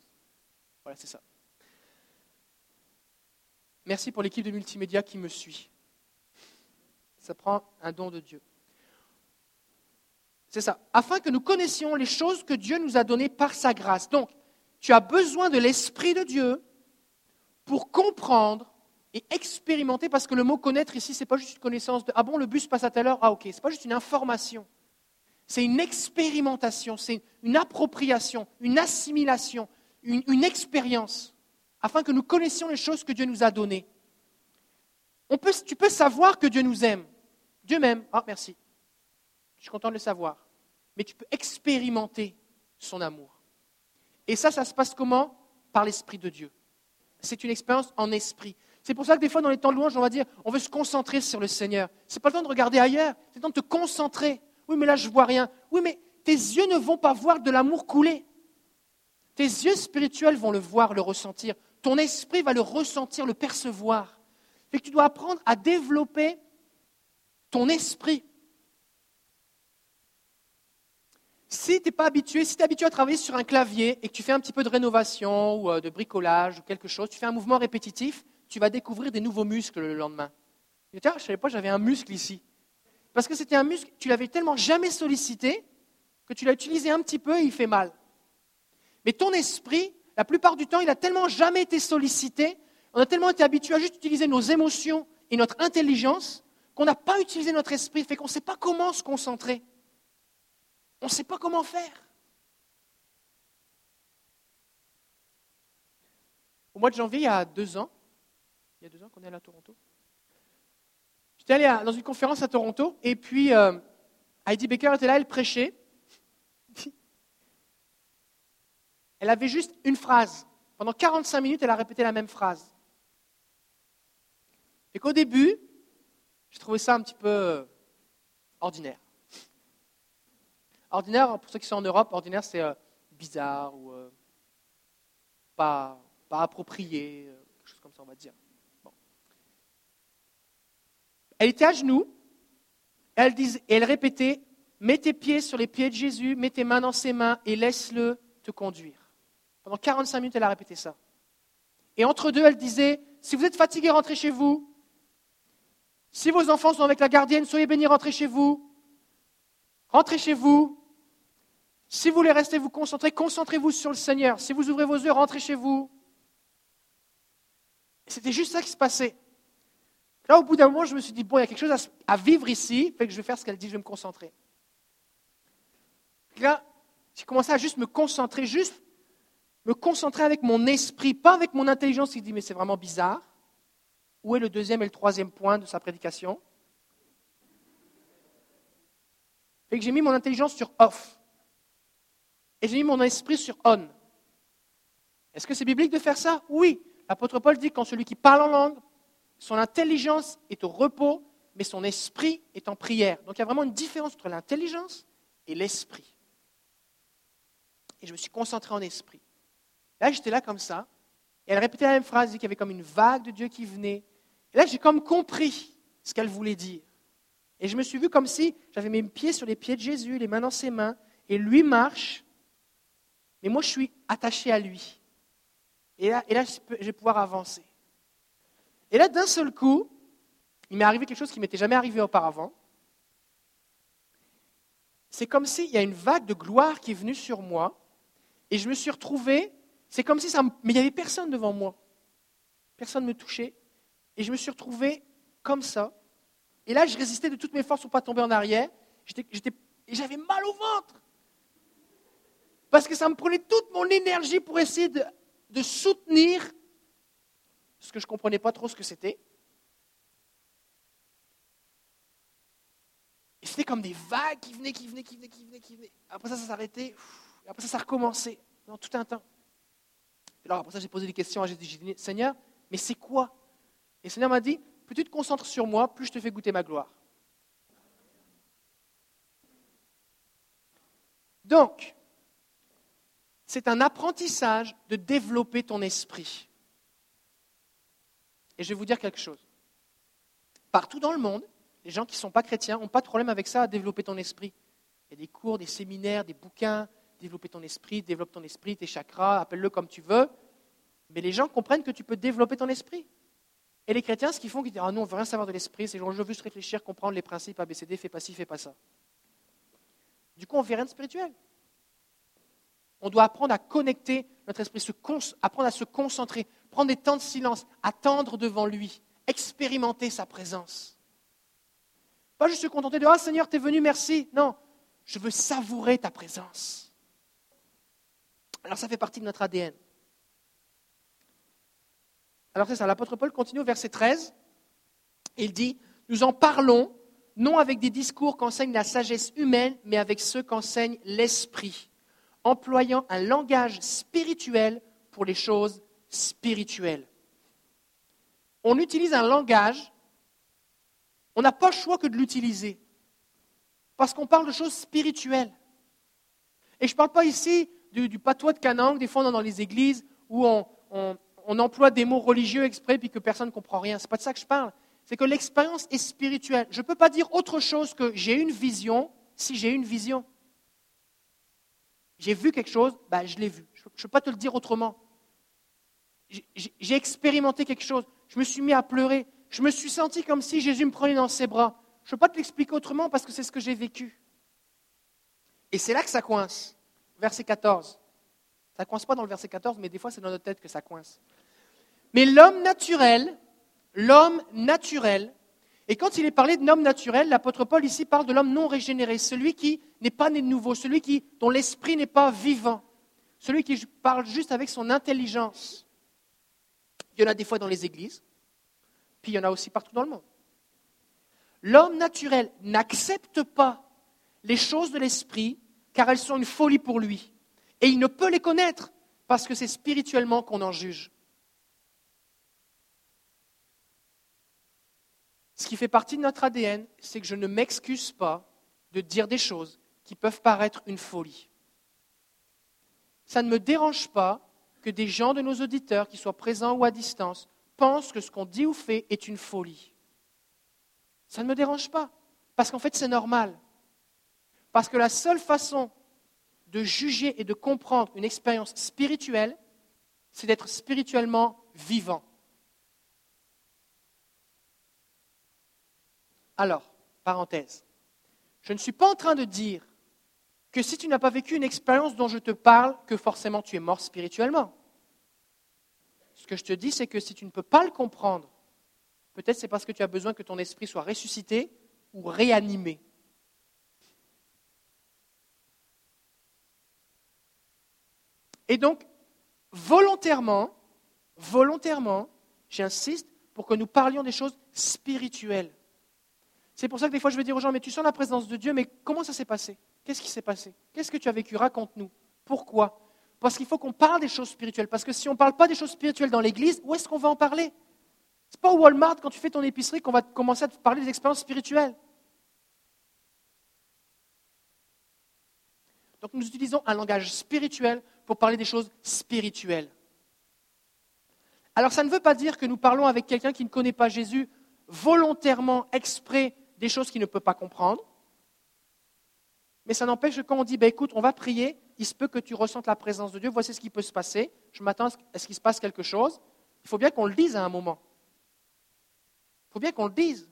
Voilà, c'est ça. Merci pour l'équipe de multimédia qui me suit. Ça prend un don de Dieu. C'est ça. Afin que nous connaissions les choses que Dieu nous a données par sa grâce. Donc, tu as besoin de l'Esprit de Dieu pour comprendre et expérimenter, parce que le mot connaître ici, ce n'est pas juste une connaissance de Ah bon, le bus passe à telle heure, ah ok, ce n'est pas juste une information. C'est une expérimentation, c'est une appropriation, une assimilation, une, expérience, afin que nous connaissions les choses que Dieu nous a données. tu peux savoir que Dieu nous aime. Dieu m'aime. Ah, merci. Je suis content de le savoir. Mais tu peux expérimenter son amour. Et ça, ça se passe comment? Par l'Esprit de Dieu. C'est une expérience en esprit. C'est pour ça que des fois, dans les temps de louange, on va dire, on veut se concentrer sur le Seigneur. Ce n'est pas le temps de regarder ailleurs, c'est le temps de te concentrer. Oui, mais là, je vois rien. Oui, mais tes yeux ne vont pas voir de l'amour couler. Tes yeux spirituels vont le voir, le ressentir. Ton esprit va le ressentir, le percevoir. Fait que tu dois apprendre à développer ton esprit. Si tu n'es pas habitué, si tu es habitué à travailler sur un clavier et que tu fais un petit peu de rénovation ou euh, de bricolage ou quelque chose, tu fais un mouvement répétitif, tu vas découvrir des nouveaux muscles le lendemain. je ne savais pas, j'avais un muscle ici. Parce que c'était un muscle, tu l'avais tellement jamais sollicité que tu l'as utilisé un petit peu et il fait mal. Mais ton esprit, la plupart du temps, il n'a tellement jamais été sollicité, on a tellement été habitué à juste utiliser nos émotions et notre intelligence qu'on n'a pas utilisé notre esprit, fait qu'on ne sait pas comment se concentrer. On ne sait pas comment faire. Au mois de janvier, il y a deux ans, il y a deux ans qu'on est allé à Toronto, J'étais allé dans une conférence à Toronto et puis euh, Heidi Baker était là, elle prêchait. <laughs> Elle avait juste une phrase. Pendant 45 minutes, elle a répété la même phrase. Et qu'au début, j'ai trouvé ça un petit peu euh, ordinaire. Ordinaire, pour ceux qui sont en Europe, ordinaire c'est euh, bizarre ou pas, pas approprié, quelque chose comme ça on va dire. Elle était à genoux, elle, elle répétait, mets tes pieds sur les pieds de Jésus, mets tes mains dans ses mains et laisse-le te conduire. Pendant 45 minutes, elle a répété ça. Et entre deux, elle disait, si vous êtes fatigué, rentrez chez vous. Si vos enfants sont avec la gardienne, soyez bénis, rentrez chez vous. Rentrez chez vous. Si vous voulez rester vous concentrer, concentrez-vous sur le Seigneur. Si vous ouvrez vos yeux, rentrez chez vous. C'était juste ça qui se passait. Là, au bout d'un moment, je me suis dit, bon, il y a quelque chose à, vivre ici, fait que je vais faire ce qu'elle dit, je vais me concentrer. là, j'ai commencé à juste me concentrer, juste me concentrer avec mon esprit, pas avec mon intelligence qui dit mais c'est vraiment bizarre. Où est le deuxième et le troisième point de sa prédication? Fait que j'ai mis mon intelligence sur off. Et j'ai mis mon esprit sur on. Est-ce que c'est biblique de faire ça? Oui. L'apôtre Paul dit quand celui qui parle en langue, son intelligence est au repos, mais son esprit est en prière. Donc il y a vraiment une différence entre l'intelligence et l'esprit. Et je me suis concentré en esprit. Là, j'étais là comme ça, et elle répétait la même phrase, qu'il y avait comme une vague de Dieu qui venait. Et là, j'ai comme compris ce qu'elle voulait dire. Et je me suis vu comme si j'avais mes pieds sur les pieds de Jésus, les mains dans ses mains, et lui marche, mais moi je suis attaché à lui. Et là, et je vais pouvoir avancer. Et là, d'un seul coup, il m'est arrivé quelque chose qui m'était jamais arrivé auparavant. C'est comme s'il y a une vague de gloire qui est venue sur moi, et je me suis retrouvé, c'est comme si. Mais il n'y avait personne devant moi. Personne ne me touchait. Et je me suis retrouvé comme ça. Et là, je résistais de toutes mes forces pour ne pas tomber en arrière. et j'avais mal au ventre. Parce que ça me prenait toute mon énergie pour essayer de, soutenir ce que je ne comprenais pas trop ce que c'était. Et c'était comme des vagues qui venaient, qui venaient, qui venaient, qui venaient, qui venaient. Après ça, ça s'arrêtait. Après ça, ça recommençait. Dans tout un temps. Alors après ça, j'ai posé des questions. J'ai dit, Seigneur, mais c'est quoi? Et le Seigneur m'a dit, plus tu te concentres sur moi, plus je te fais goûter ma gloire. Donc, c'est un apprentissage de développer ton esprit. Et je vais vous dire quelque chose. Partout dans le monde, les gens qui ne sont pas chrétiens n'ont pas de problème avec ça à développer ton esprit. Il y a des cours, des séminaires, des bouquins, développer ton esprit, développe ton esprit, tes chakras, appelle-le comme tu veux. Mais les gens comprennent que tu peux développer ton esprit. Et les chrétiens, ce qu'ils font, ils disent Ah non, on ne veut rien savoir de l'esprit, c'est je veux juste réfléchir, comprendre les principes ABCD, fais pas ci, fais pas ça. Du coup, on ne fait rien de spirituel. On doit apprendre à connecter notre esprit, apprendre à se concentrer, prendre des temps de silence, attendre devant lui, expérimenter sa présence. Pas juste se contenter de Ah Seigneur, tu es venu, merci. Non, je veux savourer ta présence. Alors ça fait partie de notre ADN. Alors c'est ça, l'apôtre Paul continue au verset 13. Il dit, nous en parlons non avec des discours qu'enseigne la sagesse humaine, mais avec ceux qu'enseigne l'esprit, employant un langage spirituel pour les choses spirituelles. On utilise un langage, on n'a pas le choix que de l'utiliser, parce qu'on parle de choses spirituelles. Et je ne parle pas ici du, patois de Canang, des fois dans les églises où on, on emploie des mots religieux exprès puis que personne ne comprend rien. Ce n'est pas de ça que je parle. C'est que l'expérience est spirituelle. Je ne peux pas dire autre chose que j'ai une vision si j'ai une vision. J'ai vu quelque chose, ben, je l'ai vu. Je ne peux pas te le dire autrement. J'ai expérimenté quelque chose. Je me suis mis à pleurer. Je me suis senti comme si Jésus me prenait dans ses bras. Je ne peux pas te l'expliquer autrement parce que c'est ce que j'ai vécu. Et c'est là que ça coince. Verset 14. Ça ne coince pas dans le verset 14, mais des fois c'est dans notre tête que ça coince. Mais l'homme naturel, l'homme naturel, et quand il est parlé de l'homme naturel, l'apôtre Paul ici parle de l'homme non régénéré, celui qui n'est pas né de nouveau, celui dont l'esprit n'est pas vivant, celui qui parle juste avec son intelligence. Il y en a des fois dans les églises, puis il y en a aussi partout dans le monde. L'homme naturel n'accepte pas les choses de l'esprit car elles sont une folie pour lui. Et il ne peut les connaître parce que c'est spirituellement qu'on en juge. Ce qui fait partie de notre ADN, c'est que je ne m'excuse pas de dire des choses qui peuvent paraître une folie. Ça ne me dérange pas que des gens de nos auditeurs, qui soient présents ou à distance, pensent que ce qu'on dit ou fait est une folie. Ça ne me dérange pas, parce qu'en fait c'est normal. Parce que la seule façon de juger et de comprendre une expérience spirituelle, c'est d'être spirituellement vivant. Alors, parenthèse, je ne suis pas en train de dire que si tu n'as pas vécu une expérience dont je te parle, que forcément tu es mort spirituellement. Ce que je te dis, c'est que si tu ne peux pas le comprendre, peut-être c'est parce que tu as besoin que ton esprit soit ressuscité ou réanimé. Et donc, volontairement, volontairement, j'insiste, pour que nous parlions des choses spirituelles. C'est pour ça que des fois je vais dire aux gens, mais tu sens la présence de Dieu, mais comment ça s'est passé? Qu'est-ce qui s'est passé? Qu'est-ce que tu as vécu? Raconte-nous. Pourquoi? Parce qu'il faut qu'on parle des choses spirituelles. Parce que si on ne parle pas des choses spirituelles dans l'Église, où est-ce qu'on va en parler? Ce n'est pas au Walmart, quand tu fais ton épicerie, qu'on va commencer à te parler des expériences spirituelles. Donc nous utilisons un langage spirituel pour parler des choses spirituelles. Alors ça ne veut pas dire que nous parlons avec quelqu'un qui ne connaît pas Jésus volontairement, exprès, des choses qu'il ne peut pas comprendre. Mais ça n'empêche que quand on dit, ben, écoute, on va prier, il se peut que tu ressentes la présence de Dieu, voici ce qui peut se passer, je m'attends à ce qu'il se passe quelque chose, il faut bien qu'on le dise à un moment. Il faut bien qu'on le dise.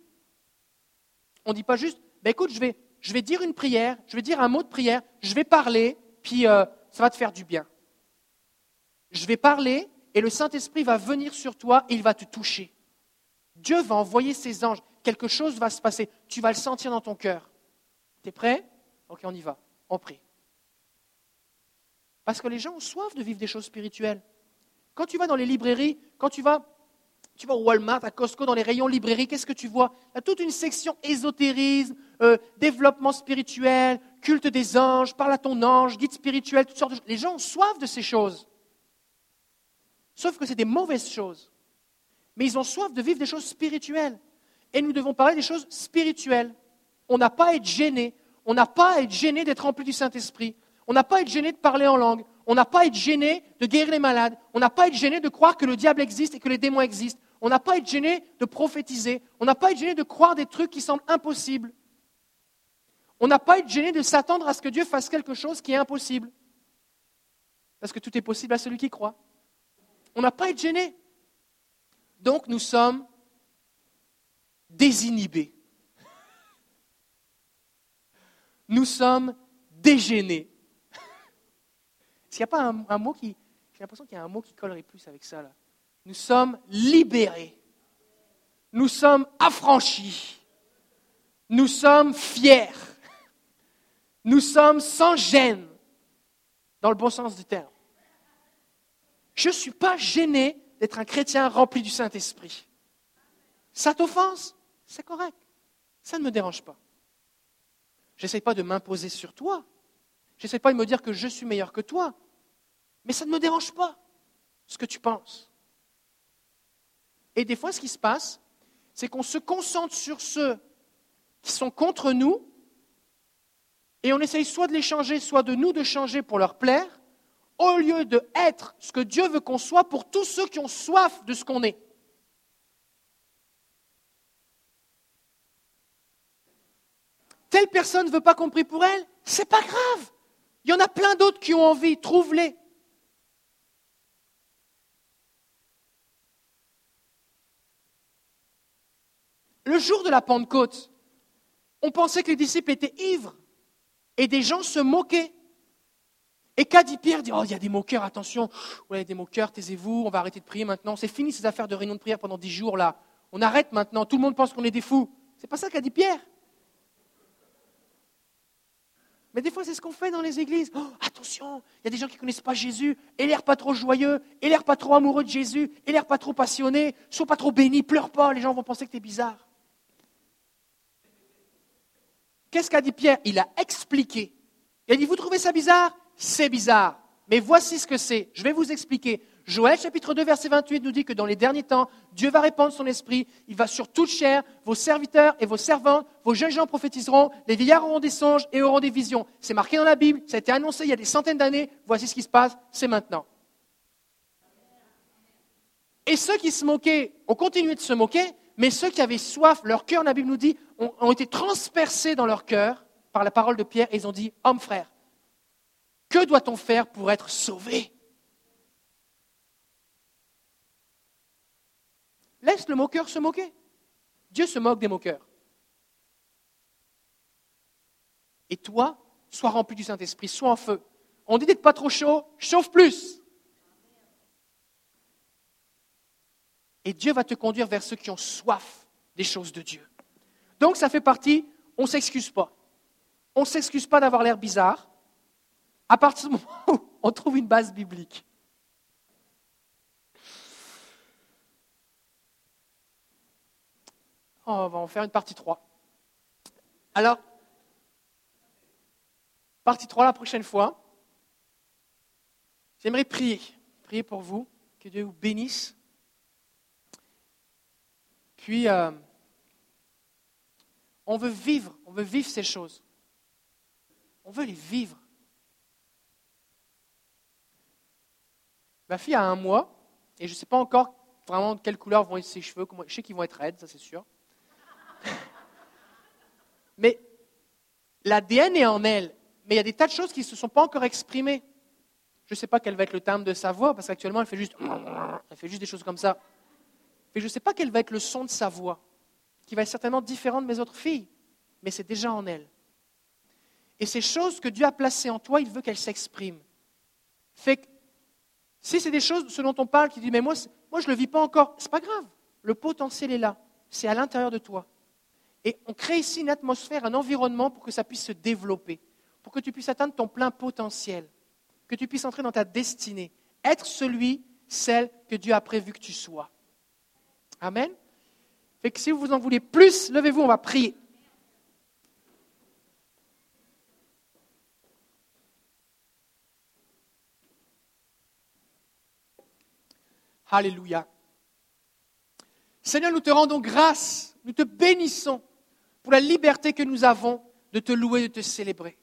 On ne dit pas juste, ben, écoute, je vais, je vais dire une prière, je vais dire un mot de prière, je vais parler, puis euh, ça va te faire du bien. Je vais parler et le Saint-Esprit va venir sur toi et il va te toucher. Dieu va envoyer ses anges, quelque chose va se passer, tu vas le sentir dans ton cœur. Tu es prêt? Ok, on y va, on prie. Parce que les gens ont soif de vivre des choses spirituelles. Quand tu vas dans les librairies, quand tu vas tu vas au Walmart, à Costco, dans les rayons librairie, qu'est-ce que tu vois? Il y a toute une section ésotérisme, euh, développement spirituel, culte des anges, parle à ton ange, guide spirituel, toutes sortes de choses. Les gens ont soif de ces choses. Sauf que c'est des mauvaises choses. Mais ils ont soif de vivre des choses spirituelles. Et nous devons parler des choses spirituelles. On n'a pas à être gêné. On n'a pas à être gêné d'être rempli du Saint-Esprit. On n'a pas à être gêné de parler en langue. On n'a pas à être gêné de guérir les malades. On n'a pas à être gêné de croire que le diable existe et que les démons existent. On n'a pas à être gêné de prophétiser. On n'a pas à être gêné de croire des trucs qui semblent impossibles. On n'a pas à être gêné de s'attendre à ce que Dieu fasse quelque chose qui est impossible. Parce que tout est possible à celui qui croit. On n'a pas à être gêné. Donc nous sommes désinhibés. Nous sommes dégênés. S'il n'y a pas un, mot qui. J'ai l'impression qu'il y a un mot qui collerait plus avec ça. Là. Nous sommes libérés. Nous sommes affranchis. Nous sommes fiers. Nous sommes sans gêne, dans le bon sens du terme. Je ne suis pas gêné d'être un chrétien rempli du Saint-Esprit. Ça t'offense? C'est correct. Ça ne me dérange pas. Je n'essaie pas de m'imposer sur toi. Je n'essaie pas de me dire que je suis meilleur que toi. Mais ça ne me dérange pas ce que tu penses. Et des fois, ce qui se passe, c'est qu'on se concentre sur ceux qui sont contre nous, et on essaye soit de les changer, soit de nous de changer pour leur plaire, au lieu de être ce que Dieu veut qu'on soit pour tous ceux qui ont soif de ce qu'on est. Telle personne ne veut pas qu'on prie pour elle, c'est pas grave. Il y en a plein d'autres qui ont envie, trouve-les. Le jour de la Pentecôte, on pensait que les disciples étaient ivres et des gens se moquaient. Et qu'a dit Pierre? Dit, Oh, il y a des moqueurs, attention, il y a des moqueurs, taisez-vous, on va arrêter de prier maintenant. C'est fini ces affaires de réunion de prière pendant dix jours là. On arrête maintenant, tout le monde pense qu'on est des fous. C'est pas ça qu'a dit Pierre? Mais des fois, c'est ce qu'on fait dans les églises. Oh, attention, il y a des gens qui ne connaissent pas Jésus, et l'air pas trop joyeux, et l'air pas trop amoureux de Jésus, et l'air pas trop passionné, sois pas trop béni, pleure pas, les gens vont penser que tu es bizarre. Qu'est-ce qu'a dit Pierre? Il a expliqué. Il a dit, vous trouvez ça bizarre? C'est bizarre. Mais voici ce que c'est. Je vais vous expliquer. Joël chapitre 2 verset 28 nous dit que dans les derniers temps, Dieu va répandre son esprit, il va sur toute chair, vos serviteurs et vos servantes, vos jeunes gens prophétiseront, les vieillards auront des songes et auront des visions. C'est marqué dans la Bible, ça a été annoncé il y a des centaines d'années, voici ce qui se passe, c'est maintenant. Et ceux qui se moquaient ont continué de se moquer, mais ceux qui avaient soif, leur cœur, la Bible nous dit, ont, été transpercés dans leur cœur par la parole de Pierre et ils ont dit, homme frère, que doit-on faire pour être sauvé Laisse le moqueur se moquer. Dieu se moque des moqueurs. Et toi, sois rempli du Saint-Esprit, sois en feu. On dit d'être pas trop chaud, chauffe plus. Et Dieu va te conduire vers ceux qui ont soif des choses de Dieu. Donc ça fait partie, on ne s'excuse pas. On ne s'excuse pas d'avoir l'air bizarre à partir du moment où on trouve une base biblique. On va en faire une partie 3. Alors, partie 3 la prochaine fois. J'aimerais prier, prier pour vous, que Dieu vous bénisse. Puis, euh, on veut vivre, on veut vivre ces choses. On veut les vivre. Ma fille a un mois, et je ne sais pas encore vraiment de quelle couleur vont être ses cheveux. Je sais qu'ils vont être raides, ça c'est sûr. Mais l'ADN est en elle. Mais il y a des tas de choses qui ne se sont pas encore exprimées. Je ne sais pas quel va être le timbre de sa voix, parce qu'actuellement, elle fait juste, elle fait juste des choses comme ça. Mais je ne sais pas quel va être le son de sa voix, qui va être certainement différent de mes autres filles, mais c'est déjà en elle. Et ces choses que Dieu a placées en toi, il veut qu'elles s'expriment. Fait que, si c'est des choses, ce dont on parle, qui dit, mais moi, moi je ne le vis pas encore, c'est pas grave. Le potentiel est là. C'est à l'intérieur de toi. Et on crée ici une atmosphère, un environnement pour que ça puisse se développer, pour que tu puisses atteindre ton plein potentiel que tu puisses entrer dans ta destinée, être celui, celle que Dieu a prévu que tu sois. Amen. Fait que si vous en voulez plus, levez-vous, on va prier. Alléluia. Seigneur, nous te rendons grâce, nous te bénissons pour la liberté que nous avons de te louer, de te célébrer.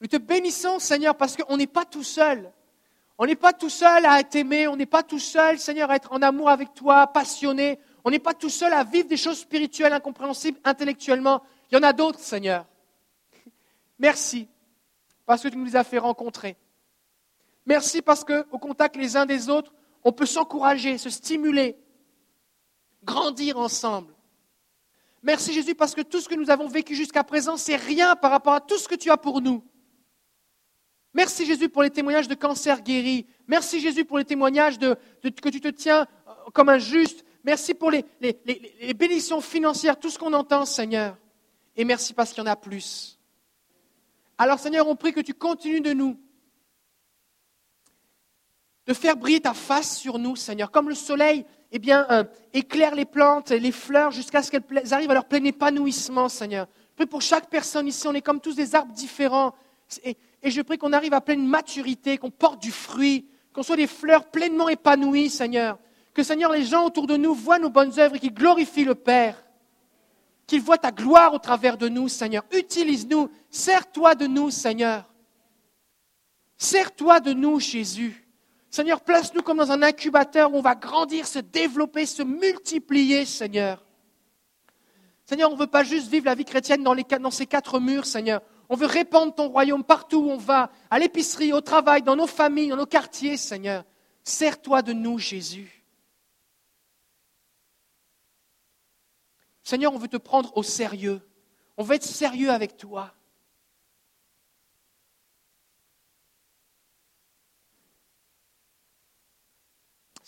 Nous te bénissons, Seigneur, parce qu'on n'est pas tout seul. On n'est pas tout seul à être aimé, on n'est pas tout seul, Seigneur, à être en amour avec toi, passionné. On n'est pas tout seul à vivre des choses spirituelles, incompréhensibles intellectuellement. Il y en a d'autres, Seigneur. Merci parce que tu nous as fait rencontrer. Merci parce qu'au contact les uns des autres, on peut s'encourager, se stimuler, grandir ensemble. Merci Jésus parce que tout ce que nous avons vécu jusqu'à présent, c'est rien par rapport à tout ce que tu as pour nous. Merci Jésus pour les témoignages de cancer guéri. Merci Jésus pour les témoignages de, que tu te tiens euh, comme un juste. Merci pour les, les bénédictions financières, tout ce qu'on entend, Seigneur. Et merci parce qu'il y en a plus. Alors Seigneur, on prie que tu continues de nous, de faire briller ta face sur nous, Seigneur, comme le soleil eh bien, euh, éclaire les plantes les fleurs jusqu'à ce qu'elles arrivent à leur plein épanouissement, Seigneur. Je prie pour chaque personne ici, on est comme tous des arbres différents. Et, et je prie qu'on arrive à pleine maturité, qu'on porte du fruit, qu'on soit des fleurs pleinement épanouies, Seigneur. Que, Seigneur, les gens autour de nous voient nos bonnes œuvres et qu'ils glorifient le Père. Qu'ils voient ta gloire au travers de nous, Seigneur. Utilise-nous. Sers-toi de nous, Seigneur. Sers-toi de nous, Jésus. Seigneur, place-nous comme dans un incubateur où on va grandir, se développer, se multiplier, Seigneur. Seigneur, on ne veut pas juste vivre la vie chrétienne dans, ces quatre murs, Seigneur. On veut répandre ton royaume partout où on va, à l'épicerie, au travail, dans nos familles, dans nos quartiers, Seigneur. Sers-toi de nous, Jésus. Seigneur, on veut te prendre au sérieux. On veut être sérieux avec toi.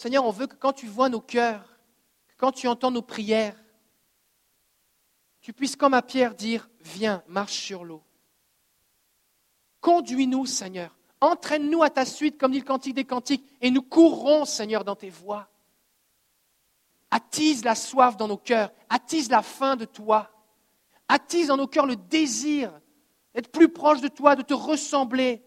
Seigneur, on veut que quand tu vois nos cœurs, quand tu entends nos prières, tu puisses comme à Pierre dire, viens, marche sur l'eau. Conduis-nous, Seigneur. Entraîne-nous à ta suite, comme dit le Cantique des Cantiques, et nous courrons, Seigneur, dans tes voies. Attise la soif dans nos cœurs, attise la faim de toi, attise dans nos cœurs le désir d'être plus proche de toi, de te ressembler.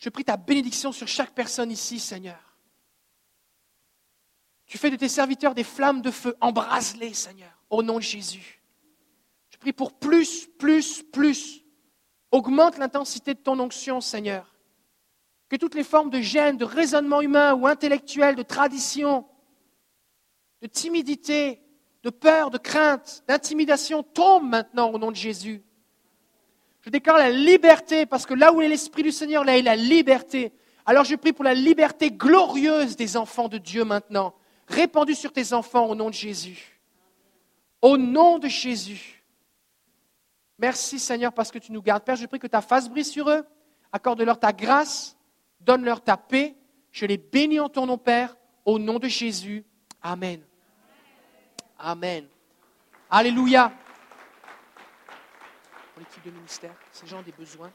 Je prie ta bénédiction sur chaque personne ici, Seigneur. Tu fais de tes serviteurs des flammes de feu, embrase-les, Seigneur, au nom de Jésus prie pour plus, plus, plus. Augmente l'intensité de ton onction, Seigneur. Que toutes les formes de gêne, de raisonnement humain ou intellectuel, de tradition, de timidité, de peur, de crainte, d'intimidation tombent maintenant au nom de Jésus. Je déclare la liberté, parce que là où est l'Esprit du Seigneur, là est la liberté. Alors je prie pour la liberté glorieuse des enfants de Dieu maintenant, répandue sur tes enfants au nom de Jésus. Au nom de Jésus. Merci Seigneur parce que tu nous gardes. Père, je prie que ta face brise sur eux. Accorde-leur ta grâce. Donne-leur ta paix. Je les bénis en ton nom, Père, au nom de Jésus. Amen. Amen. Alléluia. De ministère, ces gens des besoins.